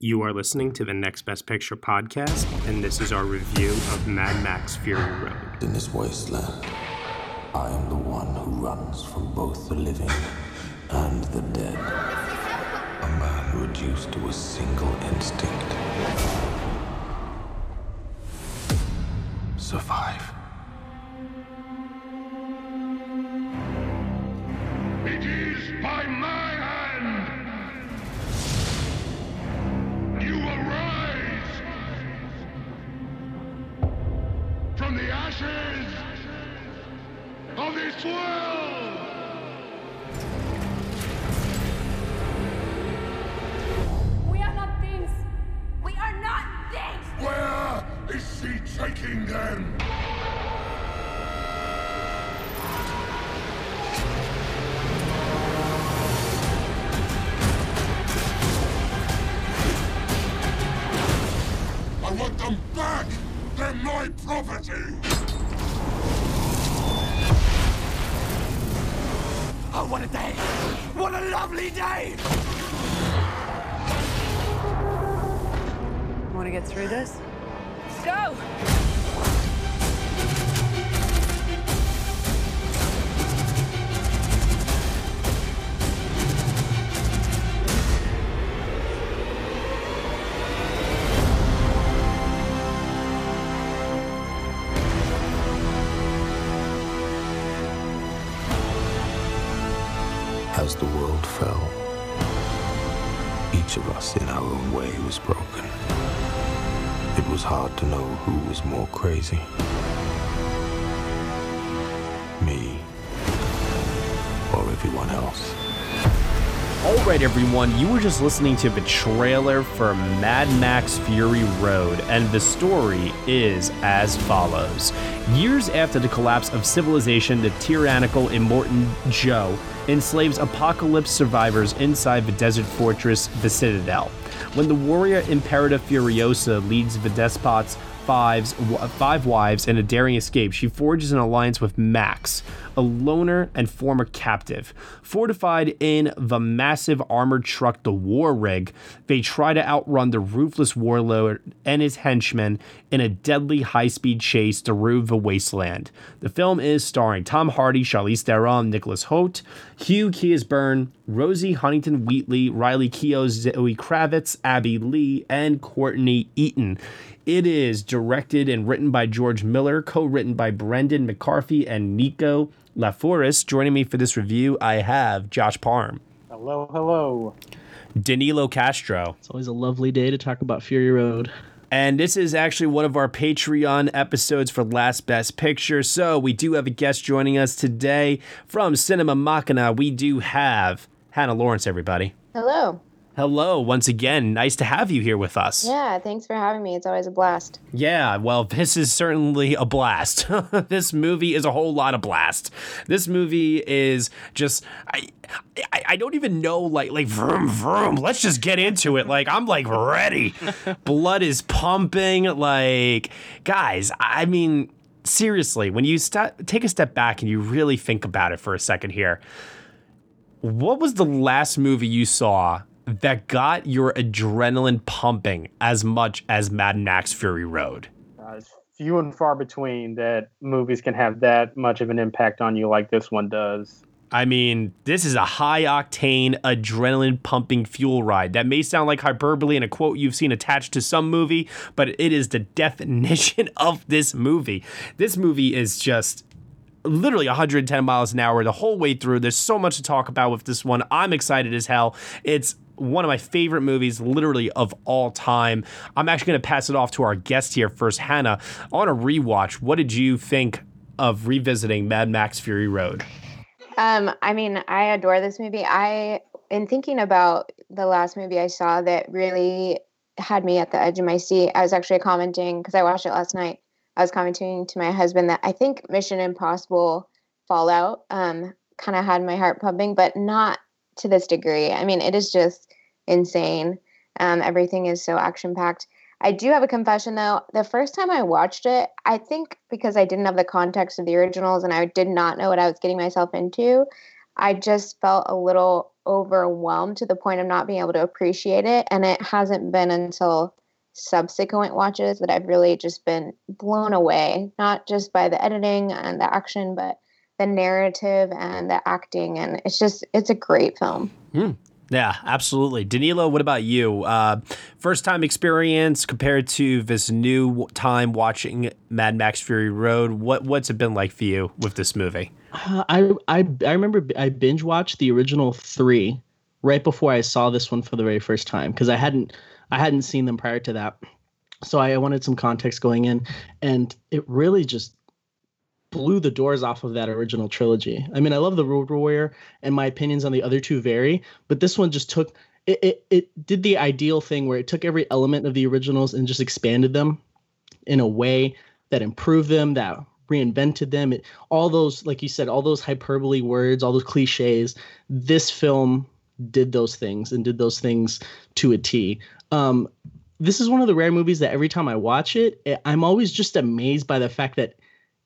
You are listening to the Next Best Picture podcast, and this is our review of Mad Max Fury Road. In this wasteland, I am the one who runs from both the living and the dead. A man reduced to a single instinct survive. Lovely day! Want to get through this? Let's go. As the world fell, each of us in our own way was broken. It was hard to know who was more crazy. Me or everyone else. All right, everyone, you were just listening to the trailer for Mad Max Fury Road, and the story is as follows. Years after the collapse of civilization, the tyrannical Immortan Joe enslaves apocalypse survivors inside the desert fortress, the Citadel. When the warrior Imperator Furiosa leads the despot's fives, five wives and a daring escape, she forges an alliance with Max, a loner and former captive. Fortified in the massive armored truck, the War Rig, they try to outrun the ruthless warlord and his henchmen in a deadly high speed chase through the wasteland. The film is starring Tom Hardy, Charlize Theron, Nicholas Hoult, Hugh Keays-Byrne, Rosie Huntington Whiteley, Riley Keough, Zoe Kravitz, Abby Lee, and Courtney Eaton. It is directed and written by George Miller, co written by Brendan McCarthy and Nico Lathouris. Joining me for this review, I have Josh Parham, Hello, hello. Danilo Castro. It's always a lovely day to talk about Fury Road. And this is actually one of our Patreon episodes for Last Best Picture. So we do have a guest joining us today from Cinema Machina. We do have Hannah Lorence, everybody. Hello. Hello, once again. Nice to have you here with us. Yeah, thanks for having me. It's always a blast. Yeah, well, this is certainly a blast. this movie is a whole lot of blast. This movie is just I, I I don't even know like like vroom vroom. Let's just get into it. Like I'm like ready. Blood is pumping. Like guys, I mean seriously, when you st- take a step back and you really think about it for a second here, what was the last movie you saw that got your adrenaline pumping as much as Mad Max Fury Road? Uh, it's few and far between that movies can have that much of an impact on you like this one does. I mean, this is a high octane, adrenaline pumping fuel ride. That may sound like hyperbole and a quote you've seen attached to some movie, but it is the definition of this movie. This movie is just literally 110 miles an hour the whole way through. There's so much to talk about with this one. I'm excited as hell. It's one of my favorite movies, literally of all time. I'm actually going to pass it off to our guest here first, Hannah. On a rewatch, what did you think of revisiting Mad Max Fury Road? Um, I mean, I adore this movie. I, in thinking about the last movie I saw that really had me at the edge of my seat, I was actually commenting because I watched it last night. I was commenting to my husband that I think Mission Impossible Fallout um, kind of had my heart pumping, but not to this degree. I mean, it is just insane. Um, everything is so action packed. I do have a confession though. The first time I watched it, I think because I didn't have the context of the originals and I did not know what I was getting myself into, I just felt a little overwhelmed to the point of not being able to appreciate it. And it hasn't been until subsequent watches that I've really just been blown away, not just by the editing and the action, but the narrative and the acting. And it's just, it's a great film. Mm. Yeah, absolutely. Danilo, what about you? Uh, first time experience compared to this new time watching Mad Max Fury Road. What what's it been like for you with this movie? Uh, I I I remember I binge watched the original three right before I saw this one for the very first time because I hadn't I hadn't seen them prior to that. So I wanted some context going in, and it really just blew the doors off of that original trilogy. I mean, I love the Road Warrior, and my opinions on the other two vary, but this one just took it, it, it did the ideal thing where it took every element of the originals and just expanded them in a way that improved them, that reinvented them. It, all those, like you said, all those hyperbole words, all those cliches. This film did those things and did those things to a T. Um, this is one of the rare movies that every time I watch it, it I'm always just amazed by the fact that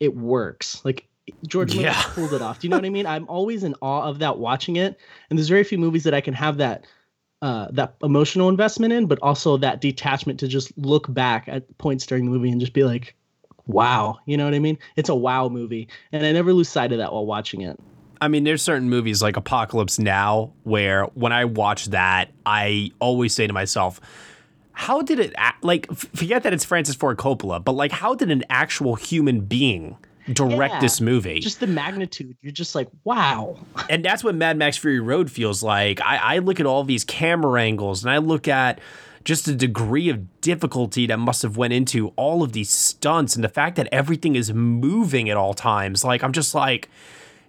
it works. Like George yeah. pulled it off. Do you know what I mean? I'm always in awe of that watching it. And there's very few movies that I can have that uh, that emotional investment in, but also that detachment to just look back at points during the movie and just be like, wow. You know what I mean? It's a wow movie. And I never lose sight of that while watching it. I mean, there's certain movies like Apocalypse Now where when I watch that, I always say to myself, how did it like forget that it's Francis Ford Coppola, but like how did an actual human being direct yeah, this movie? Just the magnitude. You're just like, wow. and that's what Mad Max Fury Road feels like. I, I look at all these camera angles and I look at just the degree of difficulty that must have went into all of these stunts and the fact that everything is moving at all times. Like I'm just like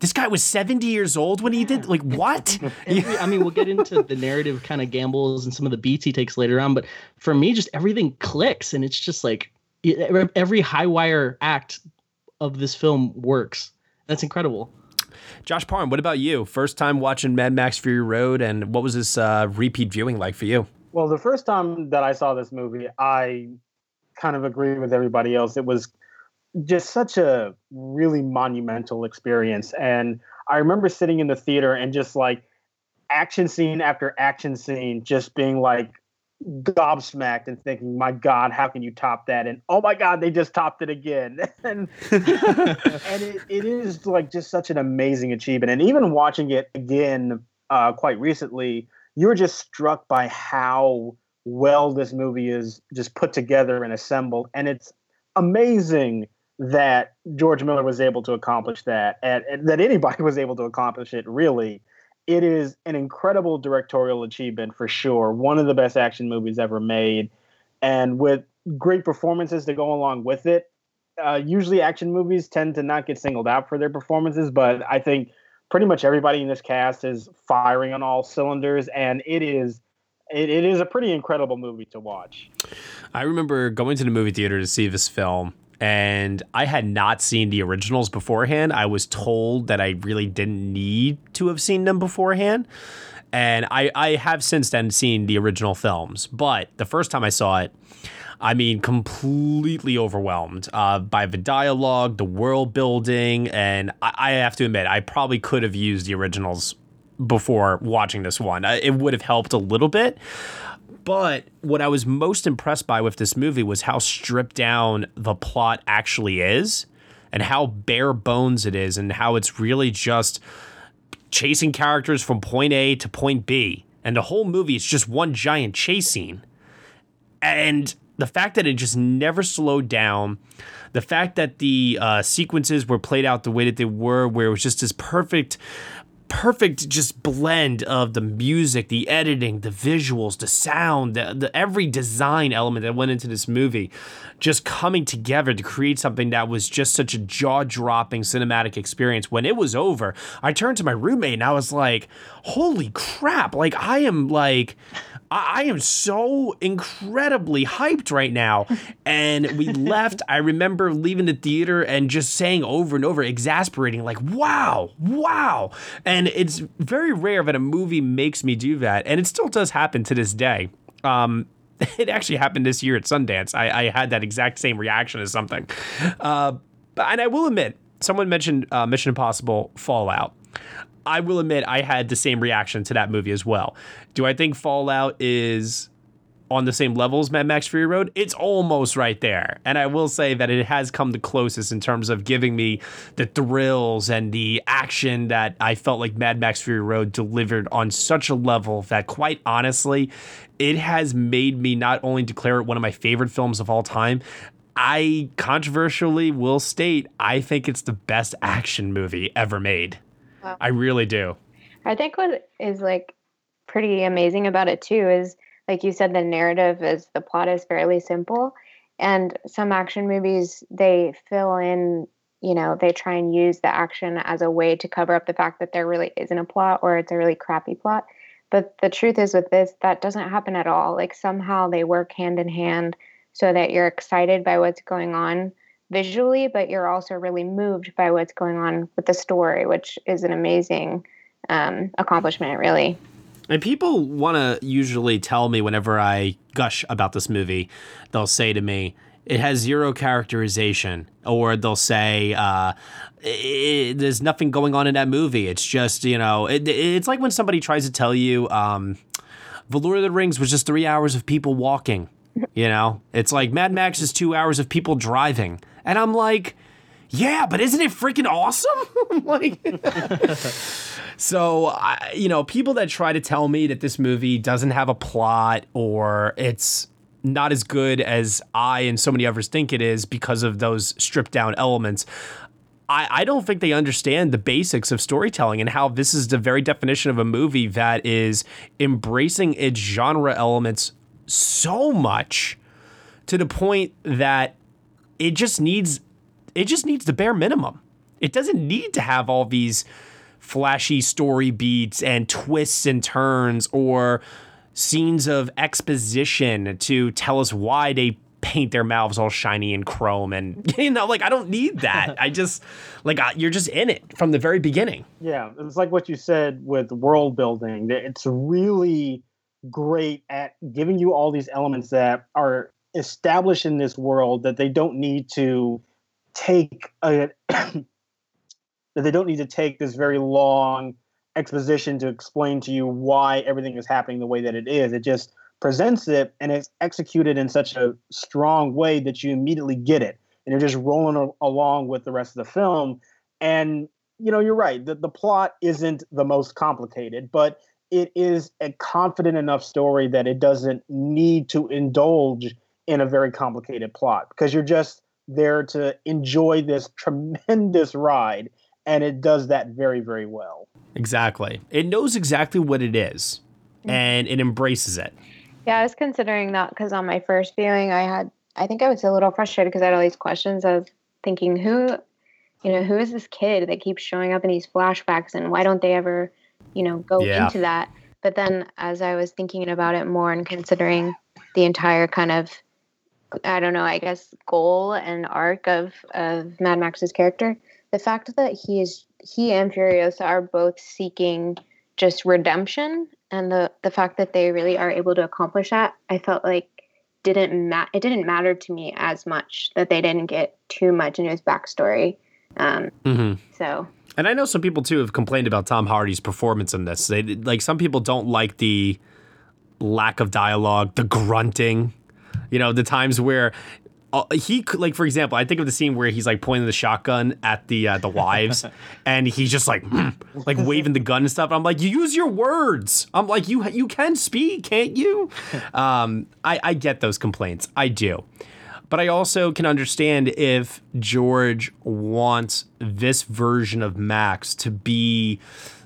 this guy was 70 years old when he did like what? Every, i mean we'll get into the narrative kind of gambles and some of the beats he takes later on but for me just everything clicks and it's just like every high wire act of this film works. That's incredible. Josh parham what about you? First time watching mad max fury road and what was this uh, repeat viewing like for you? Well the first time that i saw this movie i kind of agree with everybody else. It was just such a really monumental experience. And I remember sitting in the theater and just like action scene after action scene, just being like gobsmacked and thinking, my God, how can you top that? And oh my God, they just topped it again. and and it, it is like just such an amazing achievement. And even watching it again uh, quite recently, you're just struck by how well this movie is just put together and assembled. And it's amazing that George Miller was able to accomplish that, and, and, that anybody was able to accomplish it. Really, it is an incredible directorial achievement for sure. One of the best action movies ever made, and with great performances to go along with it. Uh, usually, action movies tend to not get singled out for their performances, but I think pretty much everybody in this cast is firing on all cylinders, and it is. It, it is a pretty incredible movie to watch. I remember going to the movie theater to see this film and I had not seen the originals beforehand. I was told that I really didn't need to have seen them beforehand. And I, I have since then seen the original films. But the first time I saw it, I mean, completely overwhelmed uh, by the dialogue, the world building. And I, I have to admit, I probably could have used the originals before watching this one. It would have helped a little bit. But what I was most impressed by with this movie was how stripped down the plot actually is and how bare bones it is and how it's really just chasing characters from point A to point B. And the whole movie is just one giant chase scene. And the fact that it just never slowed down, the fact that the uh, sequences were played out the way that they were, where it was just this perfect perfect just blend of the music, the editing, the visuals, the sound, the, the, every design element that went into this movie just coming together to create something that was just such a jaw-dropping cinematic experience. When it was over, I turned to my roommate and I was like, "Holy crap, like I am like I am so incredibly hyped right now. And we left. I remember leaving the theater and just saying over and over, exasperating, like, wow, wow. And it's very rare that a movie makes me do that. And it still does happen to this day. Um, it actually happened this year at Sundance. I, I had that exact same reaction as something. Uh, and I will admit, someone mentioned uh, Mission Impossible Fallout. I will admit I had the same reaction to that movie as well. Do I think Fallout is on the same level as Mad Max Fury Road? It's almost right there. And I will say that it has come the closest in terms of giving me the thrills and the action that I felt like Mad Max Fury Road delivered on such a level that quite honestly, it has made me not only declare it one of my favorite films of all time, I controversially will state I think it's the best action movie ever made. Wow. I really do. I think what is like pretty amazing about it too is like you said the narrative is the plot is fairly simple and some action movies they fill in you know they try and use the action as a way to cover up the fact that there really isn't a plot or it's a really crappy plot but the truth is with this that doesn't happen at all like somehow they work hand in hand so that you're excited by what's going on visually but you're also really moved by what's going on with the story which is an amazing um, accomplishment really and people want to usually tell me whenever I gush about this movie, they'll say to me, it has zero characterization, or they'll say, uh, it, there's nothing going on in that movie. It's just, you know, it, it's like when somebody tries to tell you, um, The Lord of the Rings was just three hours of people walking. You know, it's like Mad Max is two hours of people driving. And I'm like, yeah, but isn't it freaking awesome? like, so, I, you know, people that try to tell me that this movie doesn't have a plot or it's not as good as I and so many others think it is because of those stripped down elements. I, I don't think they understand the basics of storytelling and how this is the very definition of a movie that is embracing its genre elements so much to the point that it just needs it just needs the bare minimum. It doesn't need to have all these flashy story beats and twists and turns or scenes of exposition to tell us why they paint their mouths all shiny and chrome and you know like i don't need that i just like I, you're just in it from the very beginning yeah it's like what you said with world building it's really great at giving you all these elements that are established in this world that they don't need to take a that they don't need to take this very long exposition to explain to you why everything is happening the way that it is. It just presents it and it's executed in such a strong way that you immediately get it. And you're just rolling a- along with the rest of the film. And you know you're right. The, the plot isn't the most complicated but it is a confident enough story that it doesn't need to indulge in a very complicated plot because you're just there to enjoy this tremendous ride and it does that very very well exactly it knows exactly what it is, mm-hmm. and it embraces it yeah i was considering that because on my first viewing i had i think i was a little frustrated because i had all these questions i was thinking who you know who is this kid that keeps showing up in these flashbacks and why don't they ever you know go yeah. into that but then as i was thinking about it more and considering the entire kind of i don't know i guess goal and arc of of mad max's character the fact that he is he and Furiosa are both seeking just redemption and the the fact that they really are able to accomplish that, I felt like didn't ma- it didn't matter to me as much that they didn't get too much into his backstory. Um, mm-hmm. So. And I know some people too have complained about Tom Hardy's performance in this. They like some people don't like the lack of dialogue, the grunting. You know, the times where uh, he like for example i think of the scene where he's like pointing the shotgun at the uh, the wives and he's just like mm, like waving the gun and stuff. I'm like you use your words. I'm like you you can speak can't you? Um i i get those complaints. I do. But i also can understand if george wants this version of max to be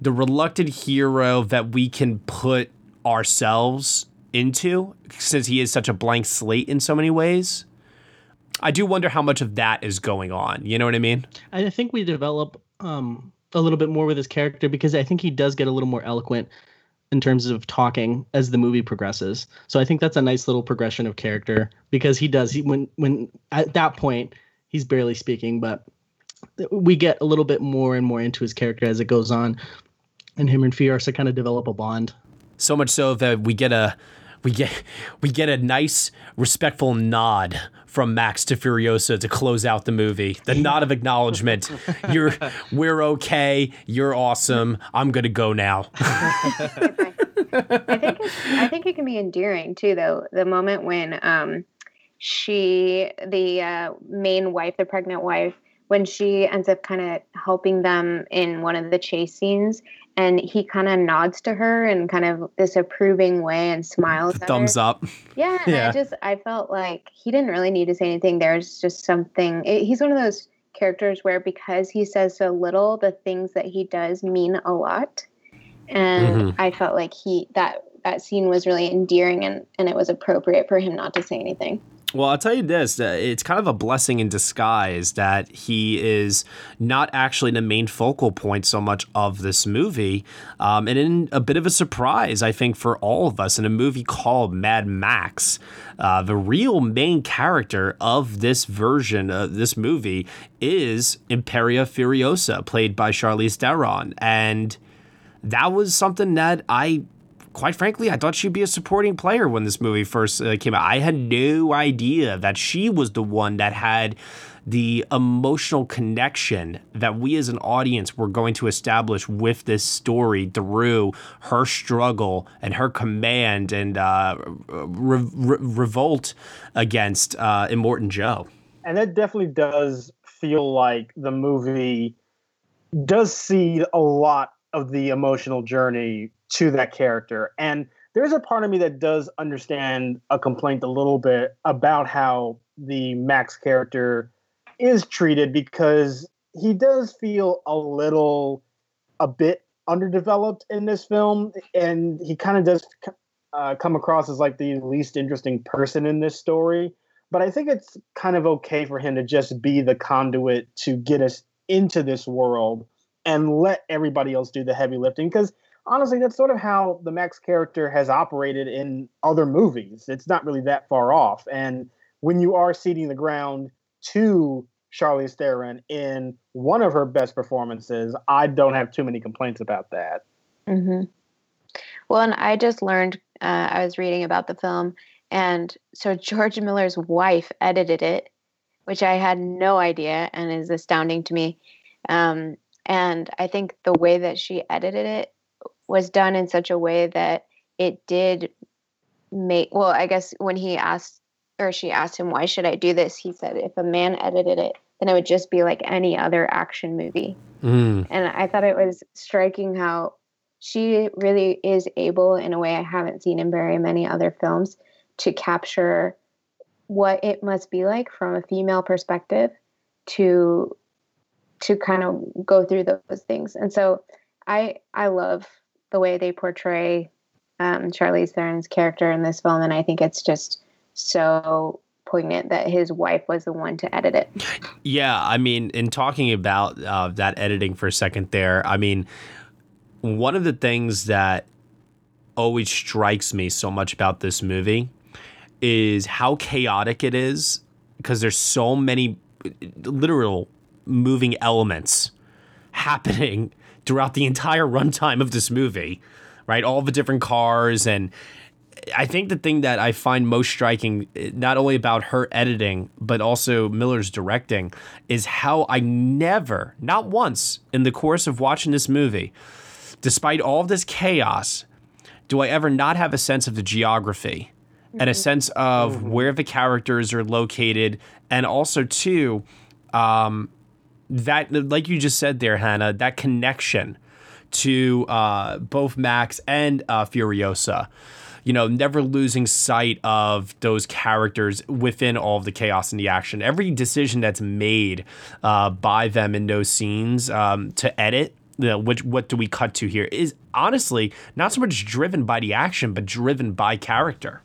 the reluctant hero that we can put ourselves into since he is such a blank slate in so many ways I do wonder how much of that is going on. You know what I mean? I think we develop um, a little bit more with his character because I think he does get a little more eloquent in terms of talking as the movie progresses. So I think that's a nice little progression of character because he does he when when at that point he's barely speaking, but we get a little bit more and more into his character as it goes on, and him and Furiosa kind of develop a bond. So much so that we get a we get we get a nice respectful nod from Max to Furiosa to close out the movie. The nod of acknowledgement. You're we're okay. You're awesome. I'm gonna go now. I think I think it can be endearing too, though. The moment when um, she, the uh, main wife, the pregnant wife, when she ends up kind of helping them in one of the chase scenes, and he kind of nods to her in kind of this approving way and smiles. Thumbs her. up. Yeah, yeah. I just I felt like he didn't really need to say anything. There's just something. It, he's one of those characters where because he says so little, the things that he does mean a lot and mm-hmm. I felt like he that that scene was really endearing and and it was appropriate for him not to say anything. Well, I'll tell you this: it's kind of a blessing in disguise that he is not actually the main focal point so much of this movie, um, and in a bit of a surprise, I think, for all of us in a movie called Mad Max. Uh, the real main character of this version of this movie is Imperator Furiosa, played by Charlize Theron, and that was something that I quite frankly, I thought she'd be a supporting player when this movie first uh, came out. I had no idea that she was the one that had the emotional connection that we as an audience were going to establish with this story through her struggle and her command and uh, re- re- revolt against uh, Immortan Joe. And that definitely does feel like the movie does see a lot of the emotional journey to that character. And there's a part of me that does understand a complaint a little bit about how the Max character is treated because he does feel a little a bit underdeveloped in this film and he kind of does uh, come across as like the least interesting person in this story but i think it's kind of okay for him to just be the conduit to get us into this world and let everybody else do the heavy lifting because honestly that's sort of how the max character has operated in other movies it's not really that far off and when you are ceding the ground to Charlize Theron in one of her best performances, I don't have too many complaints about that. Mm-hmm. Well, and I just learned, uh, I was reading about the film, and so George Miller's wife edited it, which I had no idea and is astounding to me. Um, and I think the way that she edited it was done in such a way that it did make, well, I guess when he asked, or she asked him, why should I do this? He said, if a man edited it, then it would just be like any other action movie. Mm. And I thought it was striking how she really is able, in a way I haven't seen in very many other films, to capture what it must be like from a female perspective to to kind of go through those things. And so I I love the way they portray um, Charlize Theron's character in this film, and I think it's just so poignant that his wife was the one to edit it. Yeah, I mean, in talking about uh, that editing for a second there, I mean, one of the things that always strikes me so much about this movie is how chaotic it is because there's so many literal moving elements happening throughout the entire runtime of this movie, right? All the different cars. And I think the thing that I find most striking, not only about her editing, but also Miller's directing, is how I never, not once in the course of watching this movie, despite all of this chaos, do I ever not have a sense of the geography and a mm-hmm. sense of mm-hmm. where the characters are located, and also, too, um, that like you just said there, Hannah, that connection to uh, both Max and uh, Furiosa. You know, never losing sight of those characters within all of the chaos and the action. Every decision that's made uh, by them in those scenes um, to edit you know, which what do we cut to here is honestly not so much driven by the action, but driven by character.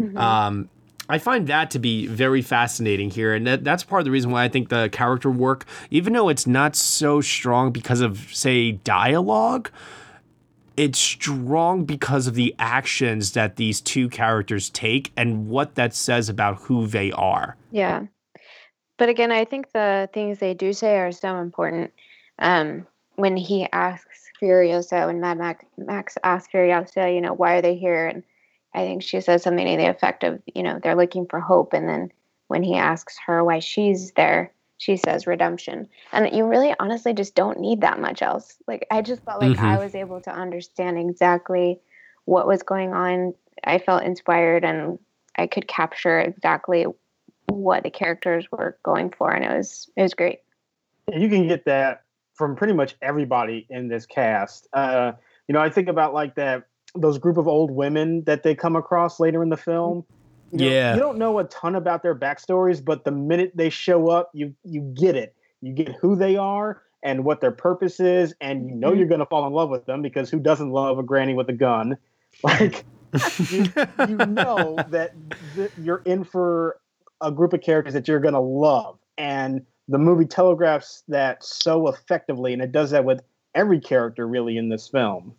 Mm-hmm. Um, I find that to be very fascinating here, and that, that's part of the reason why I think the character work, even though it's not so strong because of say dialogue, it's strong because of the actions that these two characters take and what that says about who they are. Yeah, but again, I think the things they do say are so important. Um, when he asks Furiosa, when Mad Max, Max asks Furiosa, you know, why are they here, and I think she says something to the effect of, you know, they're looking for hope. And then when he asks her why she's there, she says redemption. And you really honestly just don't need that much else. Like, I just felt like mm-hmm. I was able to understand exactly what was going on. I felt inspired and I could capture exactly what the characters were going for. And it was, it was great. You can get that from pretty much everybody in this cast. Uh, you know, I think about like that those group of old women that they come across later in the film. You know, yeah, you don't know a ton about their backstories, but the minute they show up, you you get it. You get who they are and what their purpose is, and you know mm-hmm. you're going to fall in love with them because who doesn't love a granny with a gun? Like you, you know that th- you're in for a group of characters that you're going to love, and the movie telegraphs that so effectively, and it does that with every character really in this film.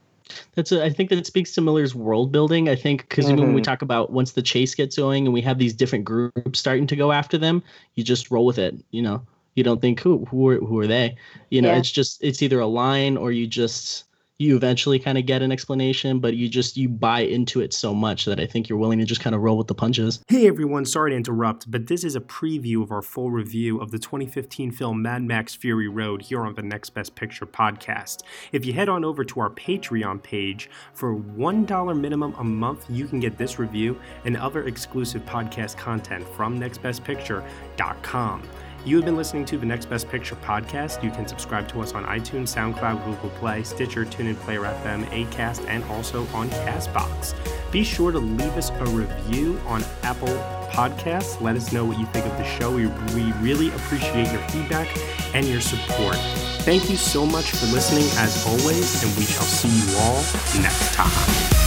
That's a, I think that speaks to Miller's world building. I think because mm-hmm. when we mm-hmm. talk about once the chase gets going and we have these different groups starting to go after them, you just roll with it. You know, you don't think who who are, who are they? You know, yeah. it's just it's either a line or you just you eventually kind of get an explanation, but you just you buy into it so much that I think you're willing to just kind of roll with the punches. Hey everyone, sorry to interrupt, but this is a preview of our full review of the 2015 film Mad Max Fury Road here on the Next Best Picture podcast. If you head on over to our Patreon page for $1 minimum a month, you can get this review and other exclusive podcast content from nextbestpicture.com. You have been listening to the Next Best Picture podcast. You can subscribe to us on iTunes, SoundCloud, Google Play, Stitcher, TuneIn Player FM, Acast, and also on Castbox. Be sure to leave us a review on Apple Podcasts. Let us know what you think of the show. We, we really appreciate your feedback and your support. Thank you so much for listening as always, and we shall see you all next time.